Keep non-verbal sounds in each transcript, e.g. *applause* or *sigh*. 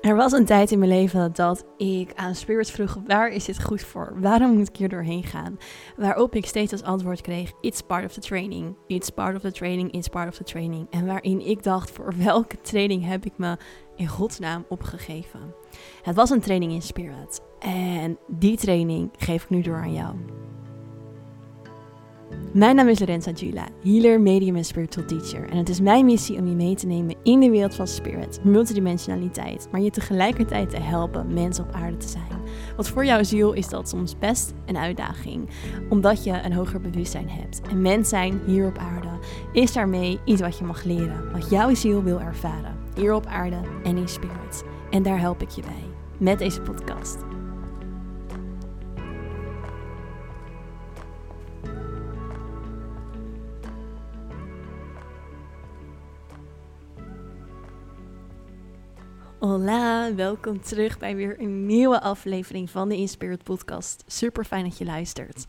Er was een tijd in mijn leven dat ik aan Spirit vroeg: waar is dit goed voor? Waarom moet ik hier doorheen gaan? Waarop ik steeds als antwoord kreeg: It's part of the training. It's part of the training. It's part of the training. En waarin ik dacht: voor welke training heb ik me in godsnaam opgegeven? Het was een training in Spirit. En die training geef ik nu door aan jou. Mijn naam is Lorenza Jula, healer, medium en spiritual teacher. En het is mijn missie om je mee te nemen in de wereld van spirit, multidimensionaliteit, maar je tegelijkertijd te helpen mensen op aarde te zijn. Want voor jouw ziel is dat soms best een uitdaging, omdat je een hoger bewustzijn hebt. En mens zijn hier op aarde is daarmee iets wat je mag leren, wat jouw ziel wil ervaren, hier op aarde en in spirit. En daar help ik je bij, met deze podcast. Hola, welkom terug bij weer een nieuwe aflevering van de Inspired Podcast. Super fijn dat je luistert.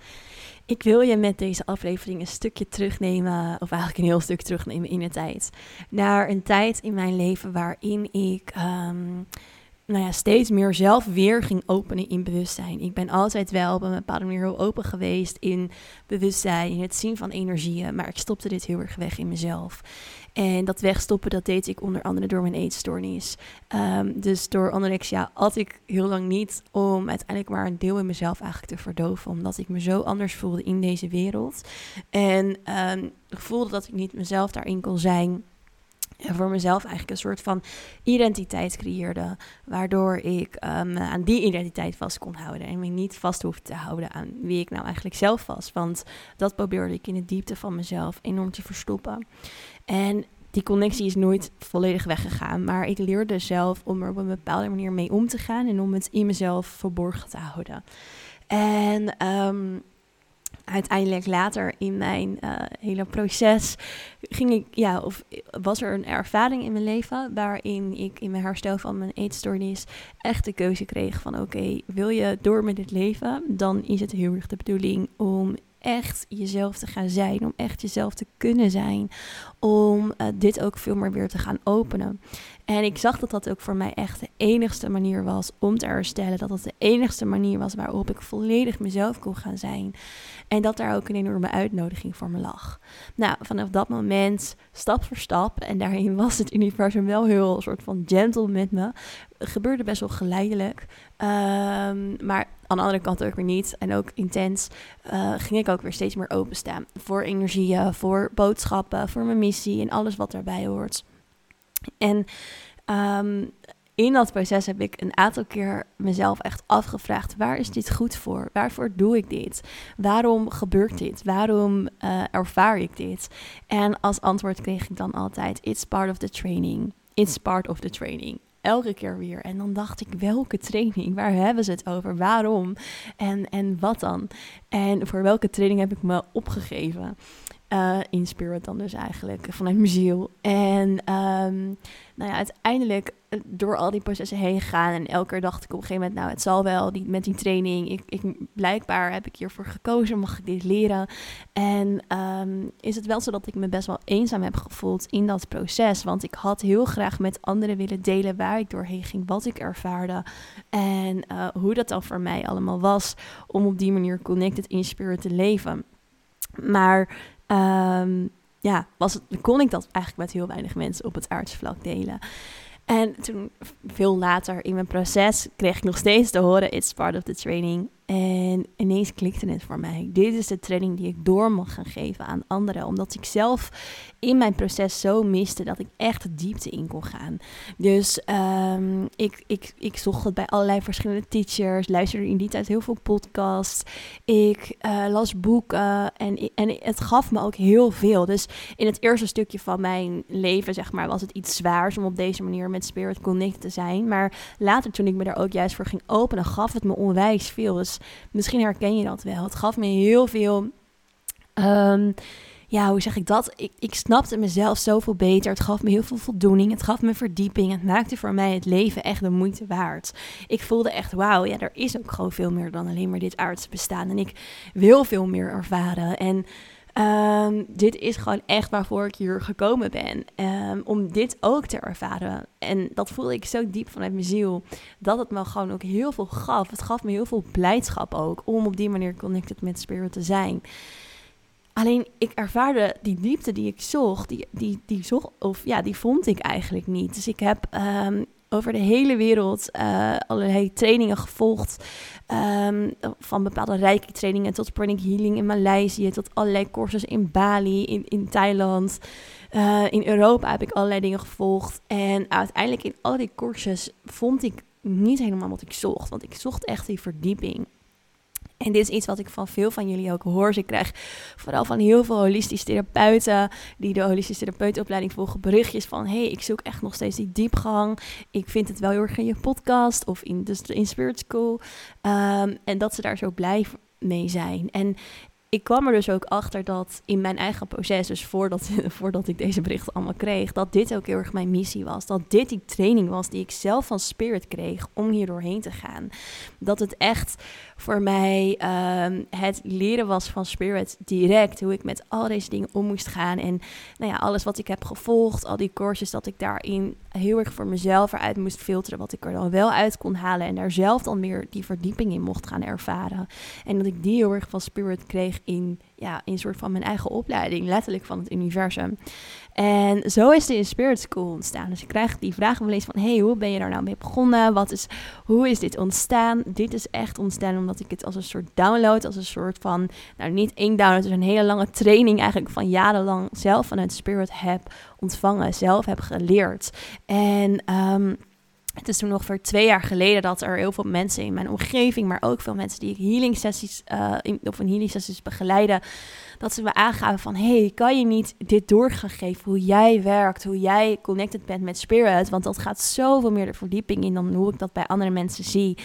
Ik wil je met deze aflevering een stukje terugnemen, of eigenlijk een heel stuk terugnemen in de tijd. Naar een tijd in mijn leven waarin ik um, nou ja, steeds meer zelf weer ging openen in bewustzijn. Ik ben altijd wel op een bepaalde manier heel open geweest in bewustzijn, in het zien van energieën, maar ik stopte dit heel erg weg in mezelf. En dat wegstoppen, dat deed ik onder andere door mijn eetstoornis. Um, dus door anorexia at ik heel lang niet om uiteindelijk maar een deel in mezelf eigenlijk te verdoven. Omdat ik me zo anders voelde in deze wereld. En um, voelde dat ik niet mezelf daarin kon zijn. En voor mezelf eigenlijk een soort van identiteit creëerde. Waardoor ik um, aan die identiteit vast kon houden. En me niet vast hoefde te houden aan wie ik nou eigenlijk zelf was. Want dat probeerde ik in de diepte van mezelf enorm te verstoppen. En die connectie is nooit volledig weggegaan. Maar ik leerde zelf om er op een bepaalde manier mee om te gaan. En om het in mezelf verborgen te houden. En um, uiteindelijk later in mijn uh, hele proces ging ik, ja, of was er een ervaring in mijn leven waarin ik in mijn herstel van mijn eetstoornis echt de keuze kreeg van oké, wil je door met dit leven, dan is het heel erg de bedoeling om echt jezelf te gaan zijn, om echt jezelf te kunnen zijn, om uh, dit ook veel meer weer te gaan openen. En ik zag dat dat ook voor mij echt de enigste manier was om te herstellen. Dat dat de enigste manier was waarop ik volledig mezelf kon gaan zijn. En dat daar ook een enorme uitnodiging voor me lag. Nou, vanaf dat moment, stap voor stap, en daarin was het universum wel heel soort van gentle met me. Gebeurde best wel geleidelijk. Um, maar aan de andere kant ook weer niet. En ook intens uh, ging ik ook weer steeds meer openstaan. Voor energieën, voor boodschappen, voor mijn missie en alles wat daarbij hoort. En um, in dat proces heb ik een aantal keer mezelf echt afgevraagd: waar is dit goed voor? Waarvoor doe ik dit? Waarom gebeurt dit? Waarom uh, ervaar ik dit? En als antwoord kreeg ik dan altijd: It's part of the training. It's part of the training. Elke keer weer. En dan dacht ik, welke training? Waar hebben ze het over? Waarom? En, en wat dan? En voor welke training heb ik me opgegeven? Uh, in spirit dan dus eigenlijk, vanuit mijn ziel. En um, nou ja, uiteindelijk eh, door al die processen heen gaan. En elke keer dacht ik op een gegeven moment, nou het zal wel met die training. Ik, ik, blijkbaar heb ik hiervoor gekozen, mag ik dit leren. En um, is het wel zo dat ik me best wel eenzaam heb gevoeld in dat proces. Want ik had heel graag met anderen willen delen waar ik doorheen ging, wat ik ervaarde. En uh, hoe dat dan voor mij allemaal was om op die manier connected in spirit te leven. Maar um, ja, was het, kon ik dat eigenlijk met heel weinig mensen op het aardsvlak delen. En toen, veel later in mijn proces, kreeg ik nog steeds te horen: It's part of the training. En ineens klikte het voor mij. Dit is de training die ik door mag gaan geven aan anderen. Omdat ik zelf in mijn proces zo miste dat ik echt de diepte in kon gaan. Dus um, ik, ik, ik zocht het bij allerlei verschillende teachers. Luisterde in die tijd heel veel podcasts. Ik uh, las boeken. En, en het gaf me ook heel veel. Dus in het eerste stukje van mijn leven, zeg maar, was het iets zwaars om op deze manier met Spirit connected te zijn. Maar later, toen ik me daar ook juist voor ging openen, gaf het me onwijs veel. Dus misschien herken je dat wel. Het gaf me heel veel. Um, ja, hoe zeg ik dat? Ik, ik snapte mezelf zoveel beter. Het gaf me heel veel voldoening. Het gaf me verdieping. Het maakte voor mij het leven echt de moeite waard. Ik voelde echt, wauw, ja, er is ook gewoon veel meer dan alleen maar dit aardse bestaan. En ik wil veel meer ervaren. En Ehm, dit is gewoon echt waarvoor ik hier gekomen ben. Ehm, om dit ook te ervaren. En dat voelde ik zo diep vanuit mijn ziel. Dat het me gewoon ook heel veel gaf. Het gaf me heel veel blijdschap ook. Om op die manier connected met spirit te zijn. Alleen ik ervaarde die diepte die ik zocht, die, die, die, zocht, of, ja, die vond ik eigenlijk niet. Dus ik heb um, over de hele wereld uh, allerlei trainingen gevolgd. Um, van bepaalde rijke trainingen tot pranic healing in Maleisië, tot allerlei cursussen in Bali, in, in Thailand. Uh, in Europa heb ik allerlei dingen gevolgd. En uiteindelijk in al die cursussen vond ik niet helemaal wat ik zocht. Want ik zocht echt die verdieping. En dit is iets wat ik van veel van jullie ook hoor. Dus ik krijg vooral van heel veel holistische therapeuten die de holistische therapeutenopleiding volgen berichtjes van hey, ik zoek echt nog steeds die diepgang. Ik vind het wel heel erg in je podcast of in de in Spirit School. Um, en dat ze daar zo blij mee zijn. En ik kwam er dus ook achter dat in mijn eigen proces, dus voordat, *laughs* voordat ik deze berichten allemaal kreeg, dat dit ook heel erg mijn missie was. Dat dit die training was die ik zelf van Spirit kreeg om hier doorheen te gaan. Dat het echt voor mij um, het leren was van Spirit direct. Hoe ik met al deze dingen om moest gaan. En nou ja, alles wat ik heb gevolgd, al die courses, dat ik daarin heel erg voor mezelf eruit moest filteren. Wat ik er dan wel uit kon halen. En daar zelf dan weer die verdieping in mocht gaan ervaren. En dat ik die heel erg van Spirit kreeg in, ja, in een soort van mijn eigen opleiding. Letterlijk van het universum. En zo is de Spirit School ontstaan. Dus ik krijg die vraag wel eens van... hey, hoe ben je daar nou mee begonnen? Wat is, hoe is dit ontstaan? Dit is echt ontstaan omdat ik het als een soort download... als een soort van... nou, niet één download, dus een hele lange training... eigenlijk van jarenlang zelf vanuit Spirit heb ontvangen. Zelf heb geleerd. En... Um, het is toen ongeveer twee jaar geleden dat er heel veel mensen in mijn omgeving, maar ook veel mensen die ik healing sessies uh, of een healing sessies begeleiden, dat ze me aangaven van, hey, kan je niet dit doorgeven hoe jij werkt, hoe jij connected bent met spirit, want dat gaat zoveel meer de verdieping in dan hoe ik dat bij andere mensen zie.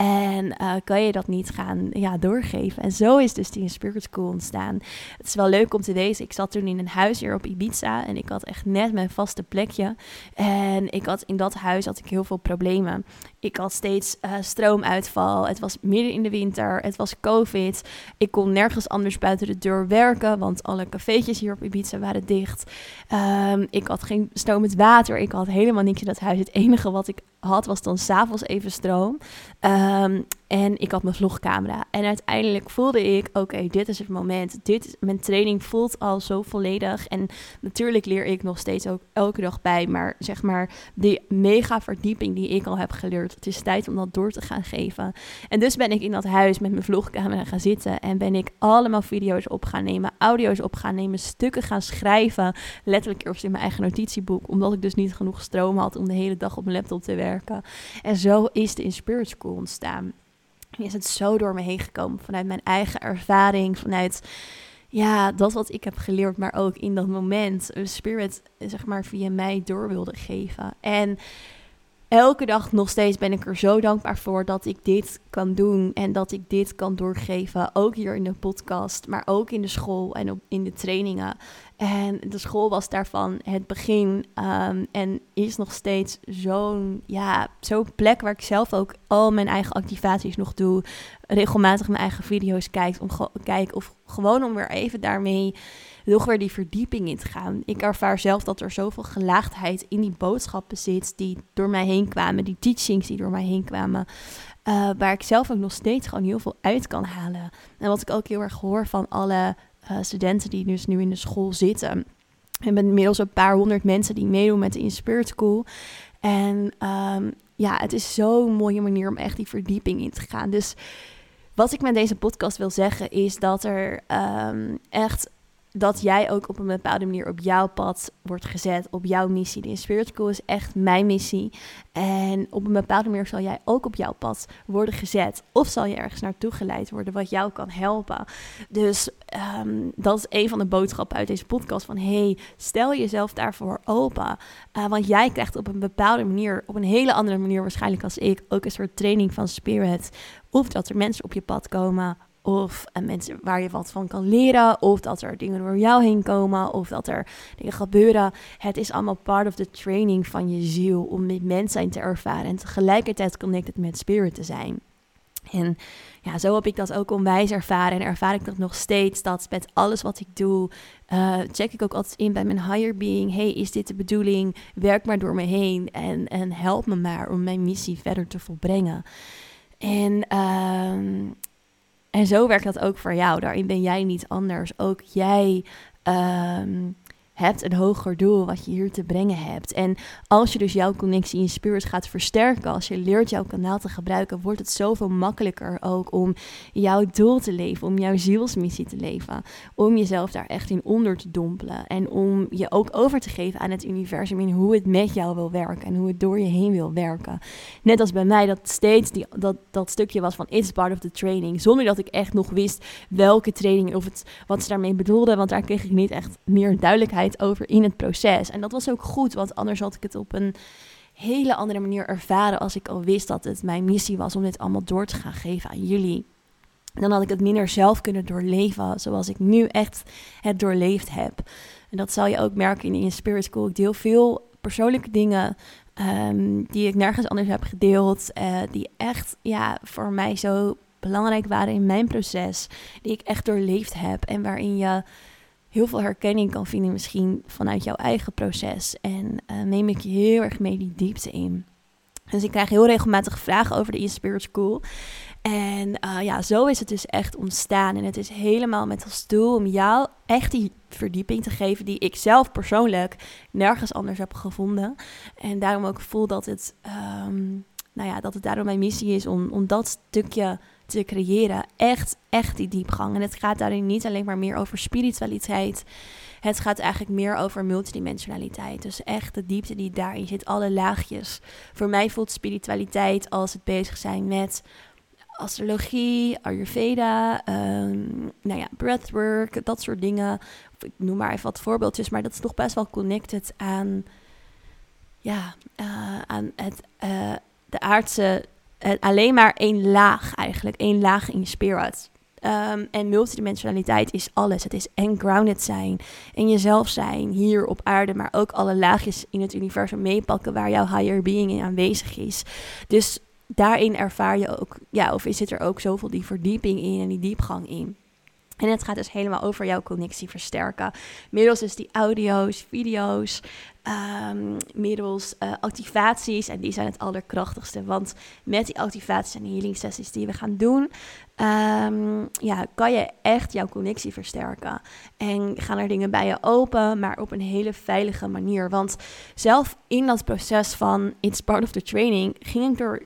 En uh, kan je dat niet gaan ja, doorgeven? En zo is dus die Spirit School ontstaan. Het is wel leuk om te lezen. Ik zat toen in een huis hier op Ibiza en ik had echt net mijn vaste plekje. En ik had in dat huis had ik heel veel problemen. Ik had steeds uh, stroomuitval. Het was midden in de winter. Het was COVID. Ik kon nergens anders buiten de deur werken, want alle cafeetjes hier op Ibiza waren dicht. Um, ik had geen stromend water. Ik had helemaal niks in dat huis. Het enige wat ik had was dan s'avonds even stroom. Um, en ik had mijn vlogcamera. En uiteindelijk voelde ik, oké, dit is het moment. Dit, mijn training voelt al zo volledig. En natuurlijk leer ik nog steeds ook elke dag bij. Maar zeg maar, die mega verdieping die ik al heb geleerd. Het is tijd om dat door te gaan geven. En dus ben ik in dat huis met mijn vlogcamera gaan zitten. En ben ik allemaal video's op gaan nemen, audio's op gaan nemen, stukken gaan schrijven. Letterlijk eerst in mijn eigen notitieboek. Omdat ik dus niet genoeg stroom had om de hele dag op mijn laptop te werken. En zo is de Inspirit School ontstaan is het zo door me heen gekomen. Vanuit mijn eigen ervaring, vanuit ja, dat wat ik heb geleerd, maar ook in dat moment een spirit, zeg maar, via mij door wilde geven. En elke dag nog steeds ben ik er zo dankbaar voor dat ik dit kan doen en dat ik dit kan doorgeven. Ook hier in de podcast, maar ook in de school en op, in de trainingen. En de school was daarvan het begin um, en is nog steeds zo'n ja, zo'n plek waar ik zelf ook al mijn eigen activaties nog doe. Regelmatig mijn eigen video's kijk, om, kijk of gewoon om weer even daarmee nog weer die verdieping in te gaan. Ik ervaar zelf dat er zoveel gelaagdheid in die boodschappen zit die door mij heen kwamen, die teachings die door mij heen kwamen. Uh, waar ik zelf ook nog steeds gewoon heel veel uit kan halen. En wat ik ook heel erg hoor van alle uh, studenten die dus nu in de school zitten. We hebben inmiddels een paar honderd mensen die meedoen met de Inspirit School. En um, ja, het is zo'n mooie manier om echt die verdieping in te gaan. Dus wat ik met deze podcast wil zeggen is dat er um, echt dat jij ook op een bepaalde manier op jouw pad wordt gezet, op jouw missie. De Spirit School is echt mijn missie. En op een bepaalde manier zal jij ook op jouw pad worden gezet. Of zal je ergens naartoe geleid worden wat jou kan helpen. Dus um, dat is een van de boodschappen uit deze podcast. Van hey, stel jezelf daarvoor open. Uh, want jij krijgt op een bepaalde manier, op een hele andere manier waarschijnlijk als ik, ook een soort training van Spirit. Of dat er mensen op je pad komen of mensen waar je wat van kan leren. Of dat er dingen door jou heen komen. Of dat er dingen gebeuren. Het is allemaal part of the training van je ziel. Om met mens zijn te ervaren. En tegelijkertijd connected met spirit te zijn. En ja, zo heb ik dat ook onwijs ervaren en ervaar ik dat nog steeds. Dat met alles wat ik doe, uh, check ik ook altijd in bij mijn higher being. Hey, is dit de bedoeling? Werk maar door me heen en, en help me maar om mijn missie verder te volbrengen. En, uh, en zo werkt dat ook voor jou. Daarin ben jij niet anders. Ook jij um, hebt een hoger doel wat je hier te brengen hebt. En als je dus jouw connectie in spirit gaat versterken, als je leert jouw kanaal te gebruiken, wordt het zoveel makkelijker ook om jouw doel te leven, om jouw zielsmissie te leven, om jezelf daar echt in onder te dompelen en om je ook over te geven aan het universum in hoe het met jou wil werken en hoe het door je heen wil werken. Net als bij mij dat steeds die, dat, dat stukje was van it's part of the training, zonder dat ik echt nog wist welke training of het, wat ze daarmee bedoelden, want daar kreeg ik niet echt meer duidelijkheid over in het proces. En dat was ook goed, want anders had ik het op een hele andere manier ervaren als ik al wist dat het mijn missie was om dit allemaal door te gaan geven aan jullie. Dan had ik het minder zelf kunnen doorleven zoals ik nu echt het doorleefd heb. En dat zal je ook merken in de Spirit School. Ik deel veel persoonlijke dingen um, die ik nergens anders heb gedeeld. Uh, die echt ja, voor mij zo belangrijk waren in mijn proces. Die ik echt doorleefd heb. En waarin je heel veel herkenning kan vinden, misschien vanuit jouw eigen proces. En uh, neem ik je heel erg mee die diepte in. Dus ik krijg heel regelmatig vragen over de e-spirit school. En uh, ja, zo is het dus echt ontstaan. En het is helemaal met als doel om jou echt die verdieping te geven die ik zelf persoonlijk nergens anders heb gevonden. En daarom ook voel dat het, um, nou ja, dat het daarom mijn missie is om, om dat stukje te creëren. Echt, echt die diepgang. En het gaat daarin niet alleen maar meer over spiritualiteit. Het gaat eigenlijk meer over multidimensionaliteit. Dus echt de diepte die daarin zit, alle laagjes. Voor mij voelt spiritualiteit als het bezig zijn met astrologie, Ayurveda, um, nou ja, breathwork, dat soort dingen. Ik noem maar even wat voorbeeldjes, maar dat is nog best wel connected aan, ja, uh, aan het, uh, de aardse uh, alleen maar één laag eigenlijk. één laag in je spirit. Um, en multidimensionaliteit is alles. Het is en grounded zijn en jezelf zijn hier op aarde, maar ook alle laagjes in het universum meepakken waar jouw higher being in aanwezig is. Dus daarin ervaar je ook, ja, of zit er ook zoveel die verdieping in en die diepgang in. En het gaat dus helemaal over jouw connectie versterken. Middels dus die audio's, video's, um, middels uh, activaties. En die zijn het allerkrachtigste. Want met die activaties en healing sessies die we gaan doen, um, ja, kan je echt jouw connectie versterken. En gaan er dingen bij je open, maar op een hele veilige manier. Want zelf in dat proces van It's Part of the Training ging ik door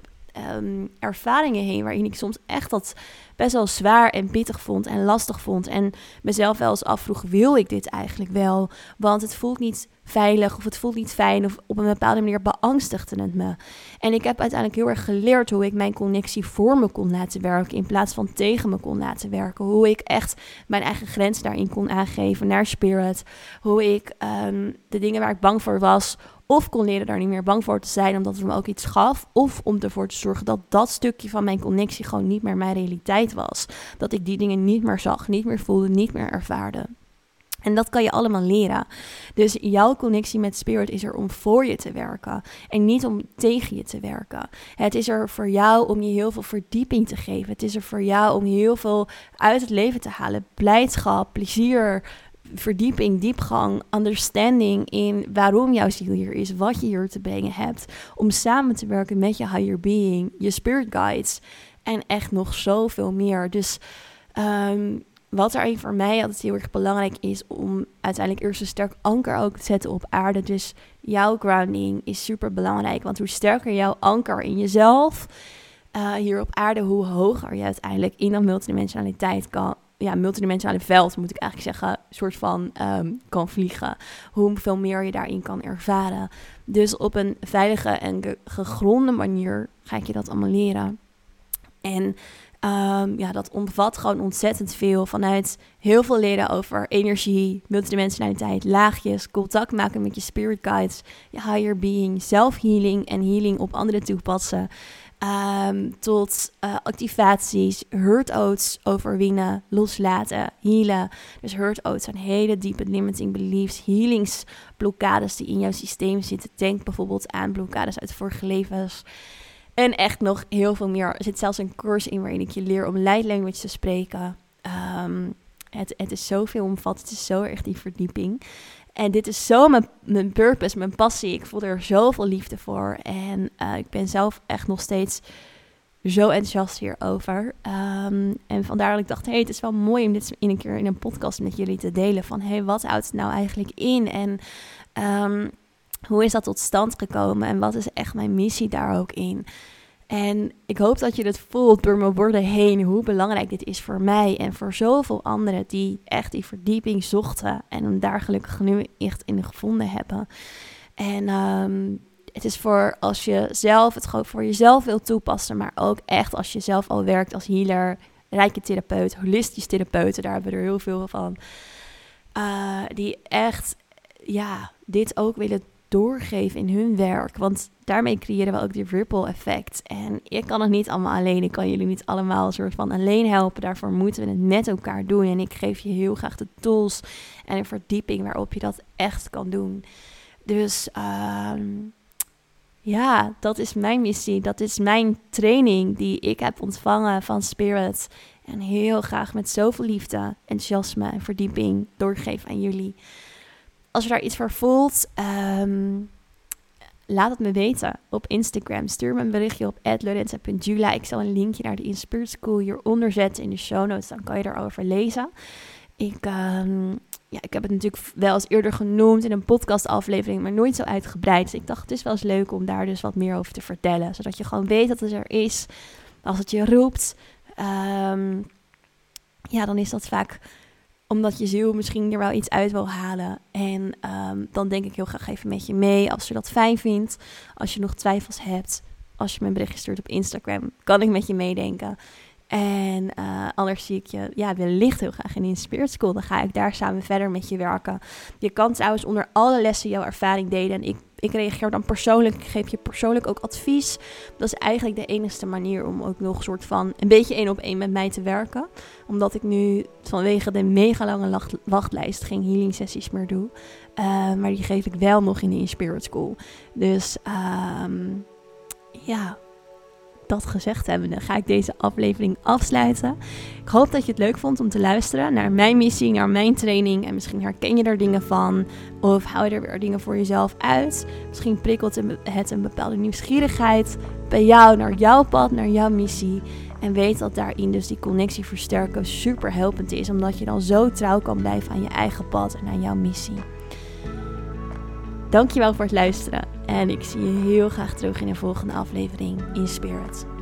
um, ervaringen heen waarin ik soms echt dat best wel zwaar en pittig vond en lastig vond. En mezelf wel eens afvroeg: wil ik dit eigenlijk wel? Want het voelt niet veilig of het voelt niet fijn of op een bepaalde manier beangstigde het me. En ik heb uiteindelijk heel erg geleerd hoe ik mijn connectie voor me kon laten werken in plaats van tegen me kon laten werken. Hoe ik echt mijn eigen grens daarin kon aangeven naar spirit. Hoe ik um, de dingen waar ik bang voor was of kon leren daar niet meer bang voor te zijn, omdat het me ook iets gaf. Of om ervoor te zorgen dat dat stukje van mijn connectie gewoon niet meer mijn realiteit was. Dat ik die dingen niet meer zag, niet meer voelde, niet meer ervaarde. En dat kan je allemaal leren. Dus jouw connectie met spirit is er om voor je te werken en niet om tegen je te werken. Het is er voor jou om je heel veel verdieping te geven. Het is er voor jou om heel veel uit het leven te halen. Blijdschap, plezier, verdieping, diepgang, understanding in waarom jouw ziel hier is, wat je hier te brengen hebt. Om samen te werken met je higher being, je spirit guides en echt nog zoveel meer. Dus um, wat er voor mij altijd heel erg belangrijk is om uiteindelijk eerst een sterk anker ook te zetten op aarde. Dus jouw grounding is super belangrijk. Want hoe sterker jouw anker in jezelf uh, hier op aarde, hoe hoger je uiteindelijk in dat multidimensionaliteit kan, ja, multidimensionale veld, moet ik eigenlijk zeggen, soort van um, kan vliegen. Hoeveel meer je daarin kan ervaren. Dus op een veilige en gegronde manier ga ik je dat allemaal leren. En um, ja, dat omvat gewoon ontzettend veel vanuit heel veel leren over energie, multidimensionaliteit, laagjes, contact maken met je spirit guides, je higher being, zelfhealing en healing op anderen toepassen. Um, tot uh, activaties, hurt oats overwinnen, loslaten, healen. Dus hurt oats zijn hele diepe limiting beliefs, healingsblokkades die in jouw systeem zitten. Denk bijvoorbeeld aan blokkades uit vorige levens. En echt nog heel veel meer. Er zit zelfs een cursus in waarin ik je leer om light language te spreken. Ehm, het, het is zoveel omvat. Het is zo erg die verdieping. En dit is zo mijn, mijn purpose, mijn passie. Ik voel er zoveel liefde voor. En uh, ik ben zelf echt nog steeds zo enthousiast hierover. Um, en vandaar dat ik dacht, hey, het is wel mooi om dit in een keer in een podcast met jullie te delen. Van, hey, wat houdt het nou eigenlijk in? En um, hoe is dat tot stand gekomen? En wat is echt mijn missie daar ook in? En ik hoop dat je het voelt door mijn woorden heen, hoe belangrijk dit is voor mij en voor zoveel anderen die echt die verdieping zochten en hem daar gelukkig nu echt in gevonden hebben. En um, het is voor als je zelf het gewoon voor jezelf wilt toepassen, maar ook echt als je zelf al werkt als healer, rijke therapeut, holistisch therapeut, daar hebben we er heel veel van. Uh, die echt, ja, dit ook willen doorgeven in hun werk. Want daarmee creëren we ook die ripple effect. En ik kan het niet allemaal alleen. Ik kan jullie niet allemaal een soort van alleen helpen. Daarvoor moeten we het met elkaar doen. En ik geef je heel graag de tools en een verdieping waarop je dat echt kan doen. Dus uh, ja, dat is mijn missie. Dat is mijn training die ik heb ontvangen van Spirit. En heel graag met zoveel liefde, enthousiasme en verdieping doorgeef aan jullie. Als je daar iets voor voelt, um, laat het me weten op Instagram. Stuur me een berichtje op @lorenza.jula. Ik zal een linkje naar de Inspirit School hieronder zetten in de show notes. Dan kan je erover lezen. Ik, um, ja, ik heb het natuurlijk wel eens eerder genoemd in een podcastaflevering, maar nooit zo uitgebreid. Dus ik dacht, het is wel eens leuk om daar dus wat meer over te vertellen. Zodat je gewoon weet dat het er is. Als het je roept, um, ja, dan is dat vaak omdat je ziel misschien er wel iets uit wil halen. En um, dan denk ik heel graag even met je mee als je dat fijn vindt. Als je nog twijfels hebt, als je een berichtje stuurt op Instagram, kan ik met je meedenken. En uh, anders zie ik je ja, wellicht heel graag in de Spirit School. Dan ga ik daar samen verder met je werken. Je kan trouwens onder alle lessen jouw ervaring delen. En ik, ik reageer dan persoonlijk. Ik geef je persoonlijk ook advies. Dat is eigenlijk de enige manier om ook nog een soort van een beetje één op één met mij te werken. Omdat ik nu vanwege de mega lange wachtlijst geen healing sessies meer doe. Uh, maar die geef ik wel nog in de Spirit School. Dus um, ja, dat gezegd hebben, dan ga ik deze aflevering afsluiten. Ik hoop dat je het leuk vond om te luisteren naar mijn missie, naar mijn training. En misschien herken je er dingen van. Of hou je er weer dingen voor jezelf uit. Misschien prikkelt het een bepaalde nieuwsgierigheid bij jou, naar jouw pad, naar jouw missie. En weet dat daarin dus die connectie versterken super helpend is. Omdat je dan zo trouw kan blijven aan je eigen pad en aan jouw missie. Dankjewel voor het luisteren. En ik zie je heel graag terug in de volgende aflevering in Spirit.